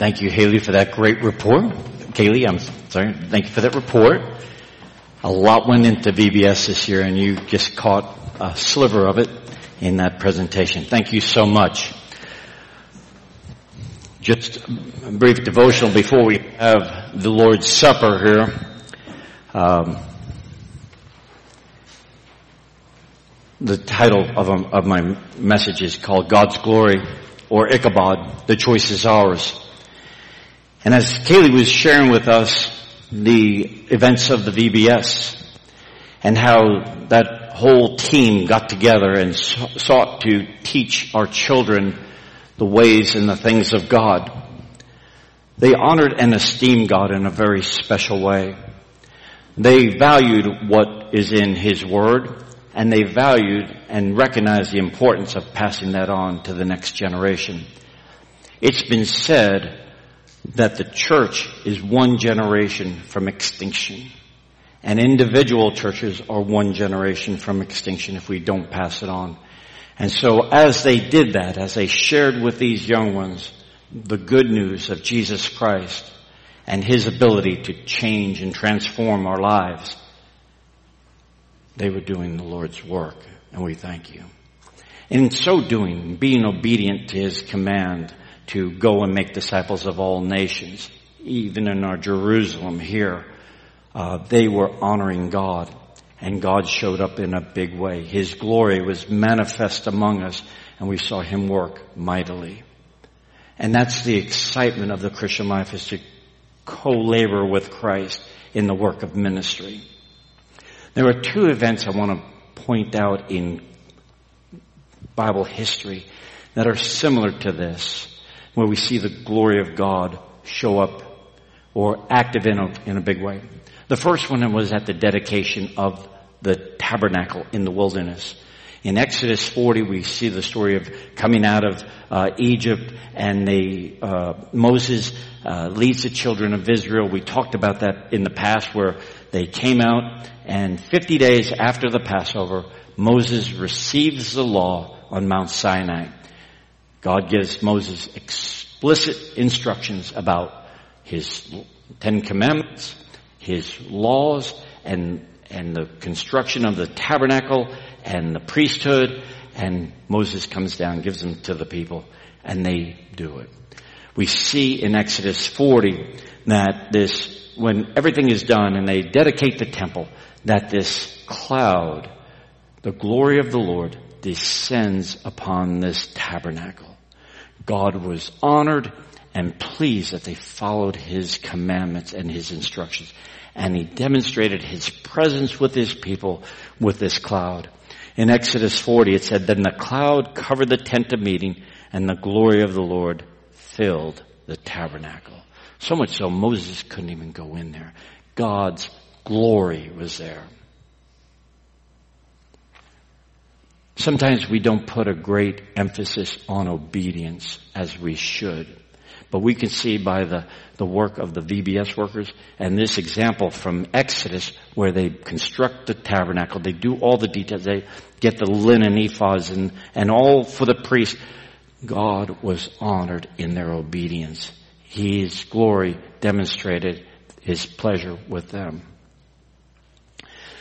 Thank you, Haley, for that great report. Kaylee, I'm sorry. Thank you for that report. A lot went into VBS this year and you just caught a sliver of it in that presentation. Thank you so much. Just a brief devotional before we have the Lord's Supper here. Um, the title of, um, of my message is called God's Glory or Ichabod. The choice is ours. And as Kaylee was sharing with us the events of the VBS and how that whole team got together and sought to teach our children the ways and the things of God, they honored and esteemed God in a very special way. They valued what is in His Word and they valued and recognized the importance of passing that on to the next generation. It's been said that the church is one generation from extinction. And individual churches are one generation from extinction if we don't pass it on. And so as they did that, as they shared with these young ones the good news of Jesus Christ and His ability to change and transform our lives, they were doing the Lord's work. And we thank you. In so doing, being obedient to His command, to go and make disciples of all nations. Even in our Jerusalem here, uh, they were honoring God and God showed up in a big way. His glory was manifest among us and we saw Him work mightily. And that's the excitement of the Christian life is to co-labor with Christ in the work of ministry. There are two events I want to point out in Bible history that are similar to this where we see the glory of God show up or active in a, in a big way. The first one was at the dedication of the tabernacle in the wilderness. In Exodus 40, we see the story of coming out of uh, Egypt, and they uh, Moses uh, leads the children of Israel. We talked about that in the past, where they came out, and 50 days after the Passover, Moses receives the law on Mount Sinai. God gives Moses explicit instructions about his Ten Commandments, his laws, and, and the construction of the tabernacle and the priesthood, and Moses comes down, gives them to the people, and they do it. We see in Exodus 40 that this, when everything is done and they dedicate the temple, that this cloud, the glory of the Lord, descends upon this tabernacle. God was honored and pleased that they followed his commandments and his instructions. And he demonstrated his presence with his people with this cloud. In Exodus 40, it said, Then the cloud covered the tent of meeting and the glory of the Lord filled the tabernacle. So much so Moses couldn't even go in there. God's glory was there. Sometimes we don't put a great emphasis on obedience as we should. But we can see by the, the work of the VBS workers and this example from Exodus where they construct the tabernacle, they do all the details, they get the linen ephods and, and all for the priest. God was honored in their obedience. His glory demonstrated His pleasure with them.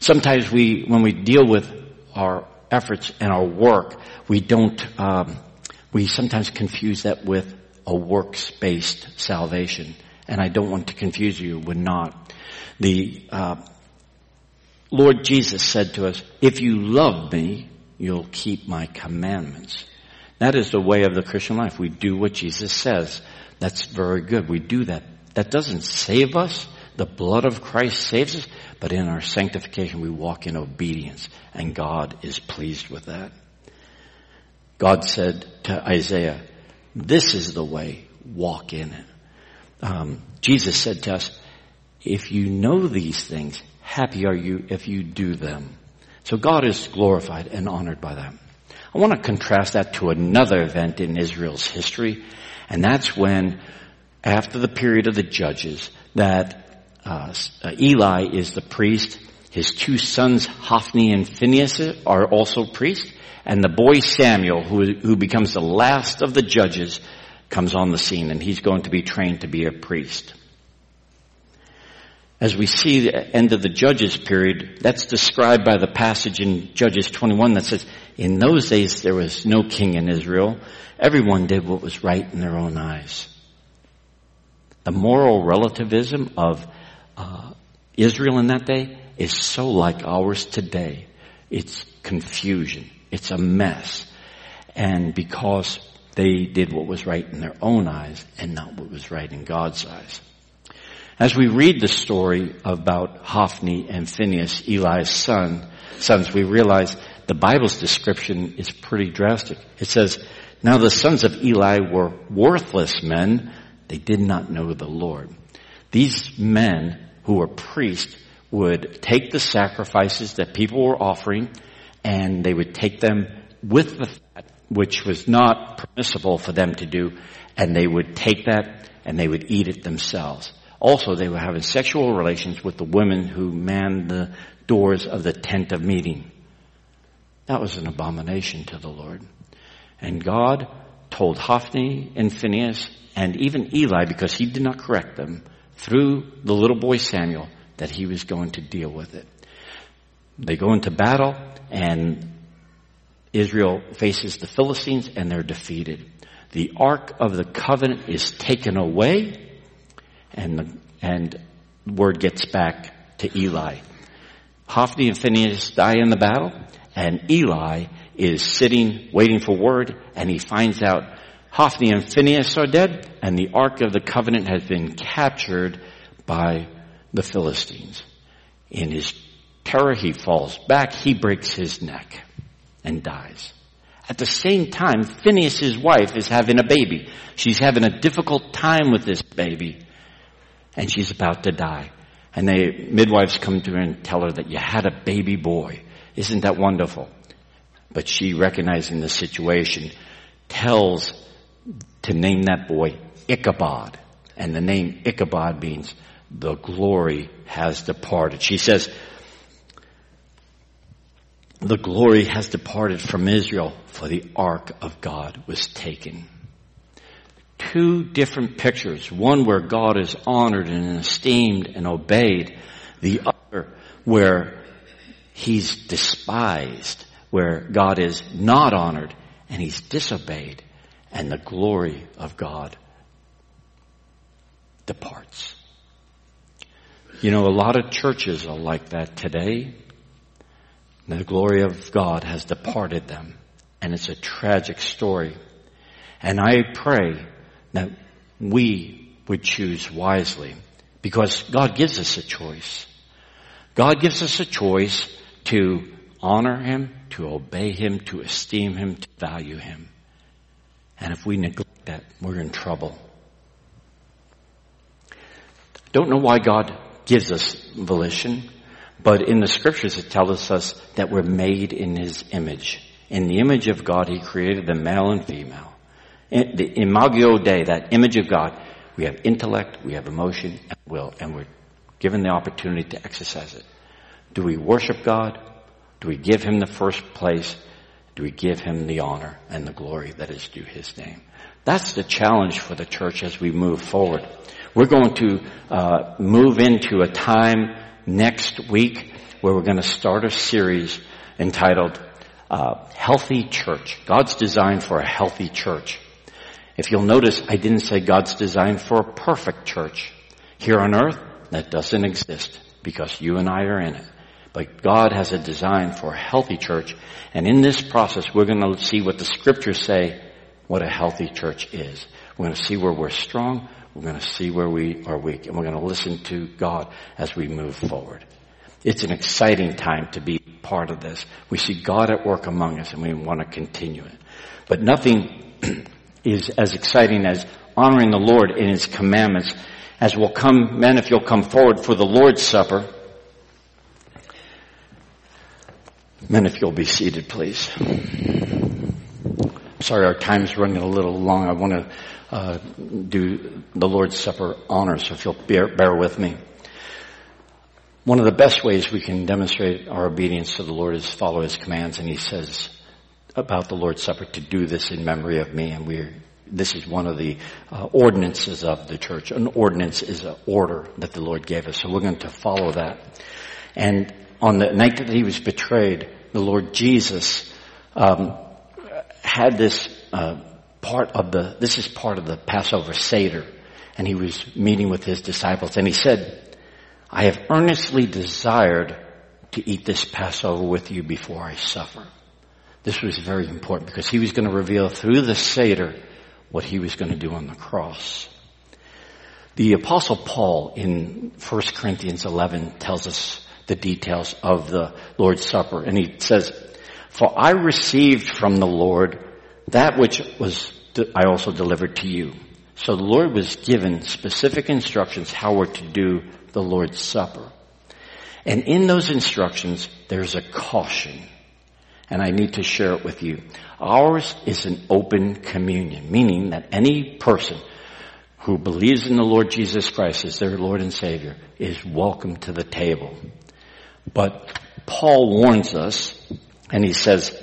Sometimes we, when we deal with our efforts and our work, we don't, um, we sometimes confuse that with a works-based salvation. And I don't want to confuse you, we're not. The, uh, Lord Jesus said to us, if you love me, you'll keep my commandments. That is the way of the Christian life. We do what Jesus says. That's very good. We do that. That doesn't save us. The blood of Christ saves us, but in our sanctification we walk in obedience and God is pleased with that. God said to Isaiah, this is the way, walk in it. Um, Jesus said to us, if you know these things, happy are you if you do them. So God is glorified and honored by that. I want to contrast that to another event in Israel's history, and that's when, after the period of the judges, that uh, uh, Eli is the priest. His two sons, Hophni and Phineas, are also priests. And the boy Samuel, who, who becomes the last of the judges, comes on the scene and he's going to be trained to be a priest. As we see the end of the Judges period, that's described by the passage in Judges 21 that says, in those days there was no king in Israel. Everyone did what was right in their own eyes. The moral relativism of uh, Israel in that day is so like ours today. It's confusion. It's a mess. And because they did what was right in their own eyes and not what was right in God's eyes. As we read the story about Hophni and Phineas, Eli's son, sons, we realize the Bible's description is pretty drastic. It says, now the sons of Eli were worthless men. They did not know the Lord. These men who were priests would take the sacrifices that people were offering and they would take them with the fat, which was not permissible for them to do, and they would take that and they would eat it themselves. Also, they were having sexual relations with the women who manned the doors of the tent of meeting. That was an abomination to the Lord. And God told Hophni and Phineas and even Eli, because he did not correct them, through the little boy Samuel, that he was going to deal with it. They go into battle and Israel faces the Philistines and they're defeated. The Ark of the Covenant is taken away and the, and word gets back to Eli. Hophni and Phineas die in the battle and Eli is sitting waiting for word and he finds out Hophni and Phineas are dead and the Ark of the Covenant has been captured by the Philistines. In his terror, he falls back, he breaks his neck and dies. At the same time, Phineas' wife is having a baby. She's having a difficult time with this baby and she's about to die. And the midwives come to her and tell her that you had a baby boy. Isn't that wonderful? But she, recognizing the situation, tells to name that boy Ichabod. And the name Ichabod means the glory has departed. She says, the glory has departed from Israel for the ark of God was taken. Two different pictures. One where God is honored and esteemed and obeyed. The other where he's despised, where God is not honored and he's disobeyed and the glory of God departs. You know, a lot of churches are like that today. The glory of God has departed them. And it's a tragic story. And I pray that we would choose wisely because God gives us a choice. God gives us a choice to honor Him, to obey Him, to esteem Him, to value Him. And if we neglect that, we're in trouble. Don't know why God gives us volition, but in the scriptures it tells us that we're made in His image. In the image of God, He created the male and female. In the Imago Dei, that image of God, we have intellect, we have emotion, and will, and we're given the opportunity to exercise it. Do we worship God? Do we give Him the first place? Do we give Him the honor and the glory that is due His name? That's the challenge for the church as we move forward. We're going to uh, move into a time next week where we're going to start a series entitled uh, "Healthy Church." God's design for a healthy church. If you'll notice, I didn't say God's design for a perfect church. Here on earth, that doesn't exist because you and I are in it. But God has a design for a healthy church. And in this process, we're going to see what the scriptures say what a healthy church is. We're going to see where we're strong. We're going to see where we are weak and we're going to listen to God as we move forward. It's an exciting time to be part of this. We see God at work among us and we want to continue it. But nothing is as exciting as honoring the Lord in His commandments as will come, men, if you'll come forward for the Lord's Supper. Men, if you'll be seated, please. Sorry, our time's running a little long. I want to uh, do the Lord's Supper honor, so if you'll bear, bear with me. One of the best ways we can demonstrate our obedience to the Lord is follow His commands, and He says about the Lord's Supper to do this in memory of me, and we're this is one of the uh, ordinances of the church. An ordinance is an order that the Lord gave us, so we're going to follow that. And on the night that he was betrayed, the Lord Jesus um, had this uh, part of the. This is part of the Passover Seder, and he was meeting with his disciples, and he said, "I have earnestly desired to eat this Passover with you before I suffer." This was very important because he was going to reveal through the Seder what he was going to do on the cross. The apostle Paul in 1 Corinthians 11 tells us the details of the Lord's Supper and he says, for I received from the Lord that which was, I also delivered to you. So the Lord was given specific instructions how we're to do the Lord's Supper. And in those instructions, there's a caution and I need to share it with you. Ours is an open communion, meaning that any person who believes in the Lord Jesus Christ as their Lord and Savior is welcome to the table. But Paul warns us, and he says,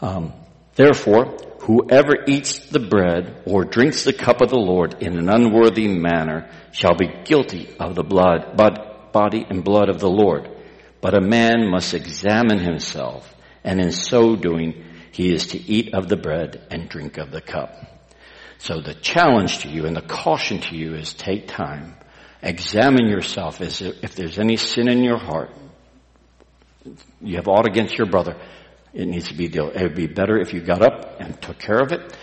um, therefore, whoever eats the bread or drinks the cup of the Lord in an unworthy manner shall be guilty of the blood, body and blood of the Lord. But a man must examine himself and in so doing, he is to eat of the bread and drink of the cup. So the challenge to you and the caution to you is take time, examine yourself as if there's any sin in your heart. You have aught against your brother. It needs to be dealt. It would be better if you got up and took care of it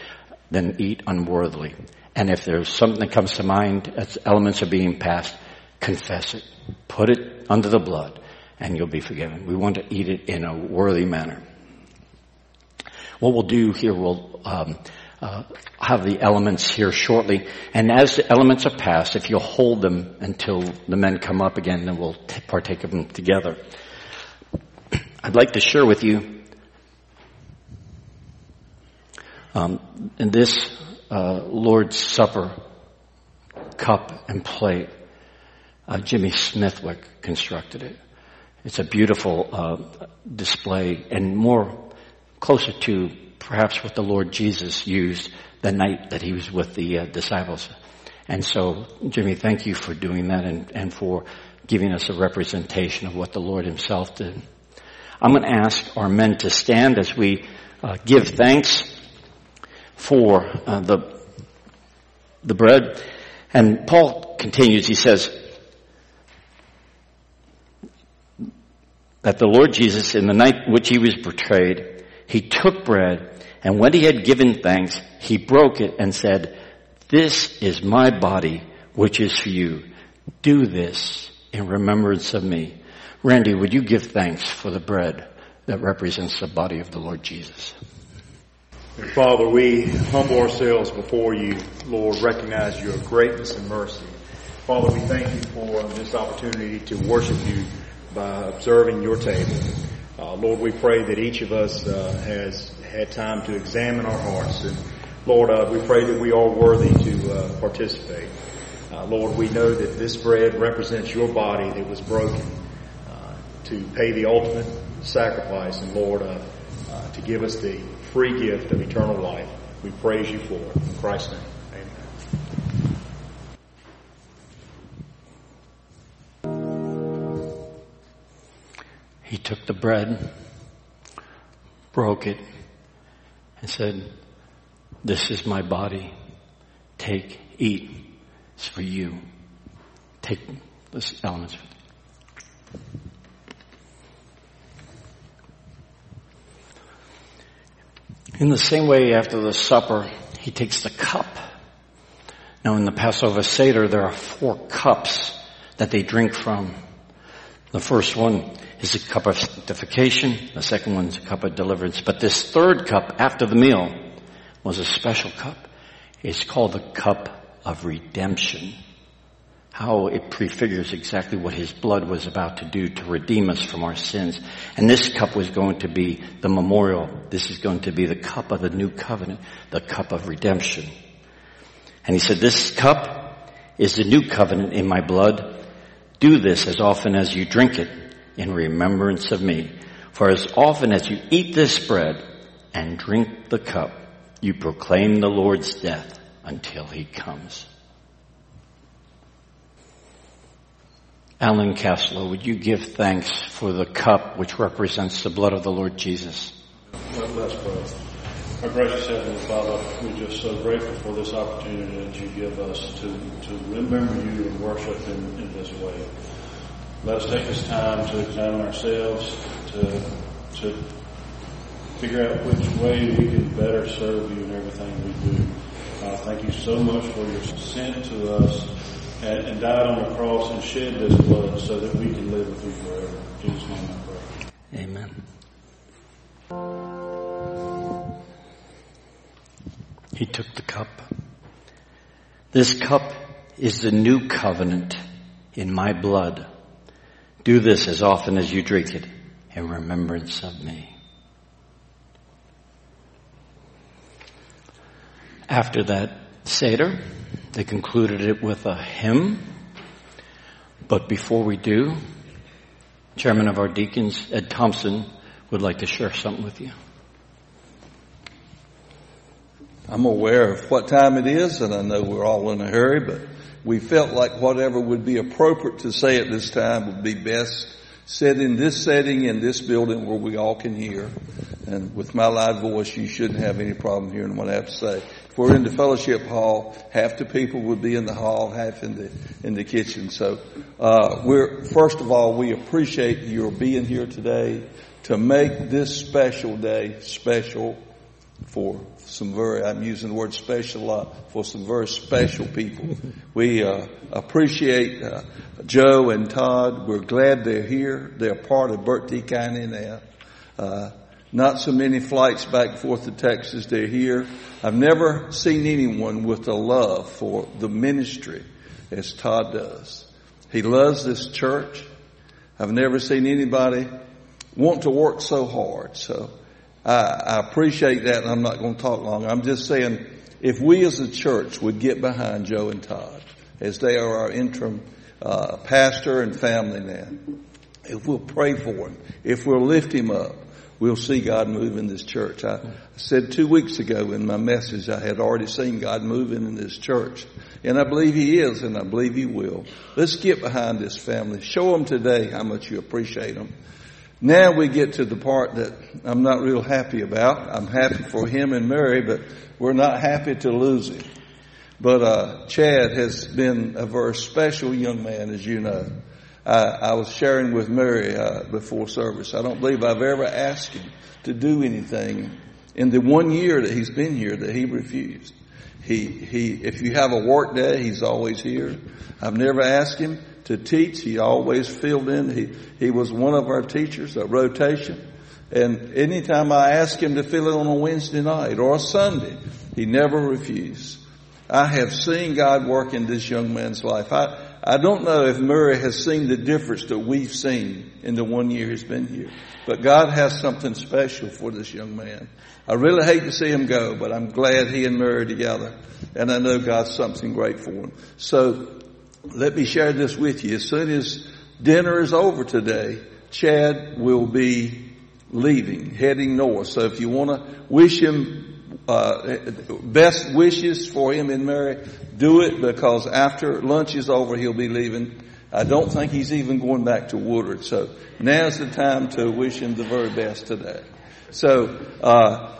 than eat unworthily. And if there's something that comes to mind as elements are being passed, confess it. Put it under the blood and you'll be forgiven. We want to eat it in a worthy manner. What we'll do here, we'll um, uh, have the elements here shortly, and as the elements are passed, if you'll hold them until the men come up again, then we'll t- partake of them together. I'd like to share with you um, in this uh, Lord's Supper cup and plate. Uh, Jimmy Smithwick constructed it. It's a beautiful uh, display and more closer to perhaps what the Lord Jesus used the night that he was with the uh, disciples. And so, Jimmy, thank you for doing that and, and for giving us a representation of what the Lord himself did. I'm going to ask our men to stand as we uh, give thanks for uh, the the bread. And Paul continues. He says, that the Lord Jesus, in the night which he was betrayed, he took bread, and when he had given thanks, he broke it and said, This is my body, which is for you. Do this in remembrance of me. Randy, would you give thanks for the bread that represents the body of the Lord Jesus? Father, we humble ourselves before you, Lord, recognize your greatness and mercy. Father, we thank you for this opportunity to worship you by observing your table. Uh, Lord, we pray that each of us uh, has had time to examine our hearts. And Lord, uh, we pray that we are worthy to uh, participate. Uh, Lord, we know that this bread represents your body that was broken to pay the ultimate sacrifice. And Lord, uh, uh, to give us the free gift of eternal life. We praise you for it. In Christ's name. Amen. He took the bread, broke it, and said, This is my body. Take, eat. It's for you. Take this elements. In the same way, after the supper, he takes the cup. Now, in the Passover Seder, there are four cups that they drink from. The first one is a cup of sanctification. The second one is a cup of deliverance. But this third cup after the meal was a special cup. It's called the cup of redemption. How it prefigures exactly what his blood was about to do to redeem us from our sins. And this cup was going to be the memorial. This is going to be the cup of the new covenant, the cup of redemption. And he said, this cup is the new covenant in my blood. Do this as often as you drink it in remembrance of me. For as often as you eat this bread and drink the cup, you proclaim the Lord's death until he comes. Alan Kessler, would you give thanks for the cup which represents the blood of the Lord Jesus? Let's pray. Our gracious Heavenly Father, we're just so grateful for this opportunity that you give us to, to remember you and worship in, in this way. Let us take this time to examine ourselves, to, to figure out which way we can better serve you in everything we do. Uh, thank you so much for your sent to us and, and, died on the cross and shed this blood so that we can live with you forever. In Jesus' name I pray. Amen. He took the cup. This cup is the new covenant in my blood. Do this as often as you drink it in remembrance of me. After that Seder, they concluded it with a hymn. But before we do, Chairman of our deacons, Ed Thompson, would like to share something with you. I'm aware of what time it is, and I know we're all in a hurry, but we felt like whatever would be appropriate to say at this time would be best said in this setting, in this building where we all can hear. And with my loud voice, you shouldn't have any problem hearing what I have to say. If we're in the fellowship hall, half the people would be in the hall, half in the in the kitchen. So uh, we're first of all, we appreciate your being here today to make this special day special for some very, I'm using the word special a lot, for some very special people. We uh, appreciate uh, Joe and Todd. We're glad they're here. They're part of Bertie County now. Uh, not so many flights back and forth to Texas. They're here. I've never seen anyone with a love for the ministry as Todd does. He loves this church. I've never seen anybody want to work so hard. So I, I appreciate that and I'm not going to talk long. I'm just saying if we as a church would get behind Joe and Todd as they are our interim uh, pastor and family now, if we'll pray for him, if we'll lift him up, we'll see God move in this church. I said two weeks ago in my message I had already seen God moving in this church. And I believe He is and I believe He will. Let's get behind this family. Show them today how much you appreciate them. Now we get to the part that I'm not real happy about. I'm happy for him and Mary, but we're not happy to lose him. But uh, Chad has been a very special young man, as you know. I, was sharing with Mary uh, before service. I don't believe I've ever asked him to do anything in the one year that he's been here that he refused. He, he, if you have a work day, he's always here. I've never asked him to teach. He always filled in. He, he was one of our teachers, a rotation. And anytime I asked him to fill in on a Wednesday night or a Sunday, he never refused. I have seen God work in this young man's life. I, I don't know if Murray has seen the difference that we've seen in the one year he's been here, but God has something special for this young man. I really hate to see him go, but I'm glad he and Murray together, and I know God's something great for him. So let me share this with you. As soon as dinner is over today, Chad will be leaving, heading north. So if you want to wish him uh, best wishes for him and Mary, do it because after lunch is over, he'll be leaving. I don't think he's even going back to Woodward. So now's the time to wish him the very best today. So, uh,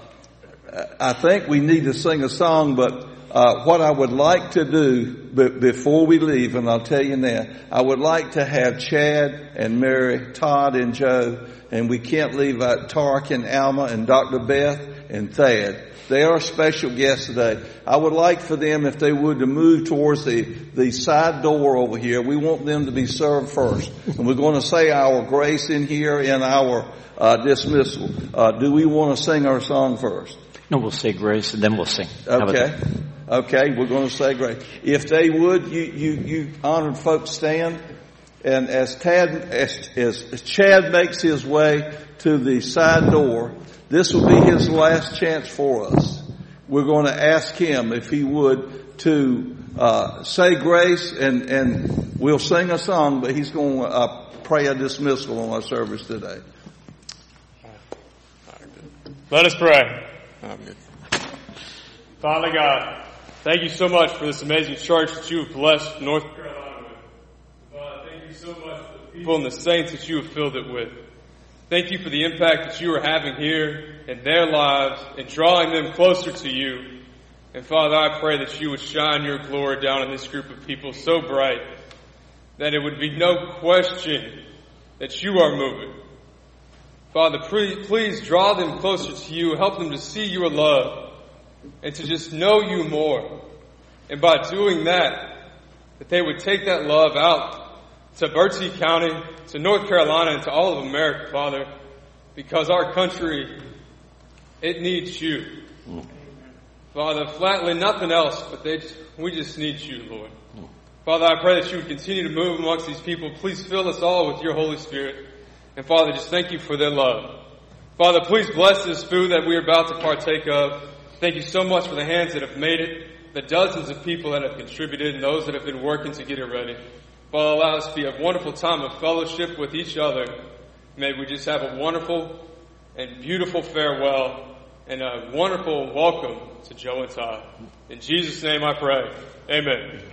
I think we need to sing a song, but uh, what I would like to do b- before we leave, and I'll tell you now, I would like to have Chad and Mary, Todd and Joe, and we can't leave out Tark and Alma and Dr. Beth and Thad. They are special guests today. I would like for them, if they would, to move towards the, the side door over here. We want them to be served first. And we're going to say our grace in here in our uh, dismissal. Uh, do we want to sing our song first? No, we'll say grace and then we'll sing. Okay. Okay, we're going to say grace. If they would, you, you, you honored folks stand. And as Tad, as, as Chad makes his way to the side door, this will be his last chance for us. We're going to ask him if he would to uh, say grace, and and we'll sing a song, but he's going to uh, pray a dismissal on our service today. Let us pray. Father God, thank you so much for this amazing church that you have blessed North Carolina with. Father, thank you so much for the people and the saints that you have filled it with. Thank you for the impact that you are having here in their lives and drawing them closer to you. And Father, I pray that you would shine your glory down on this group of people so bright that it would be no question that you are moving. Father, please draw them closer to you. Help them to see your love and to just know you more. And by doing that, that they would take that love out to Bertie County, to North Carolina, and to all of America, Father, because our country, it needs you. Father, flatly nothing else, but they, we just need you, Lord. Father, I pray that you would continue to move amongst these people. Please fill us all with your Holy Spirit. And Father, just thank you for their love. Father, please bless this food that we are about to partake of. Thank you so much for the hands that have made it, the dozens of people that have contributed, and those that have been working to get it ready. Father, allow us to be a wonderful time of fellowship with each other. May we just have a wonderful and beautiful farewell and a wonderful welcome to Joe and Todd. In Jesus' name I pray. Amen.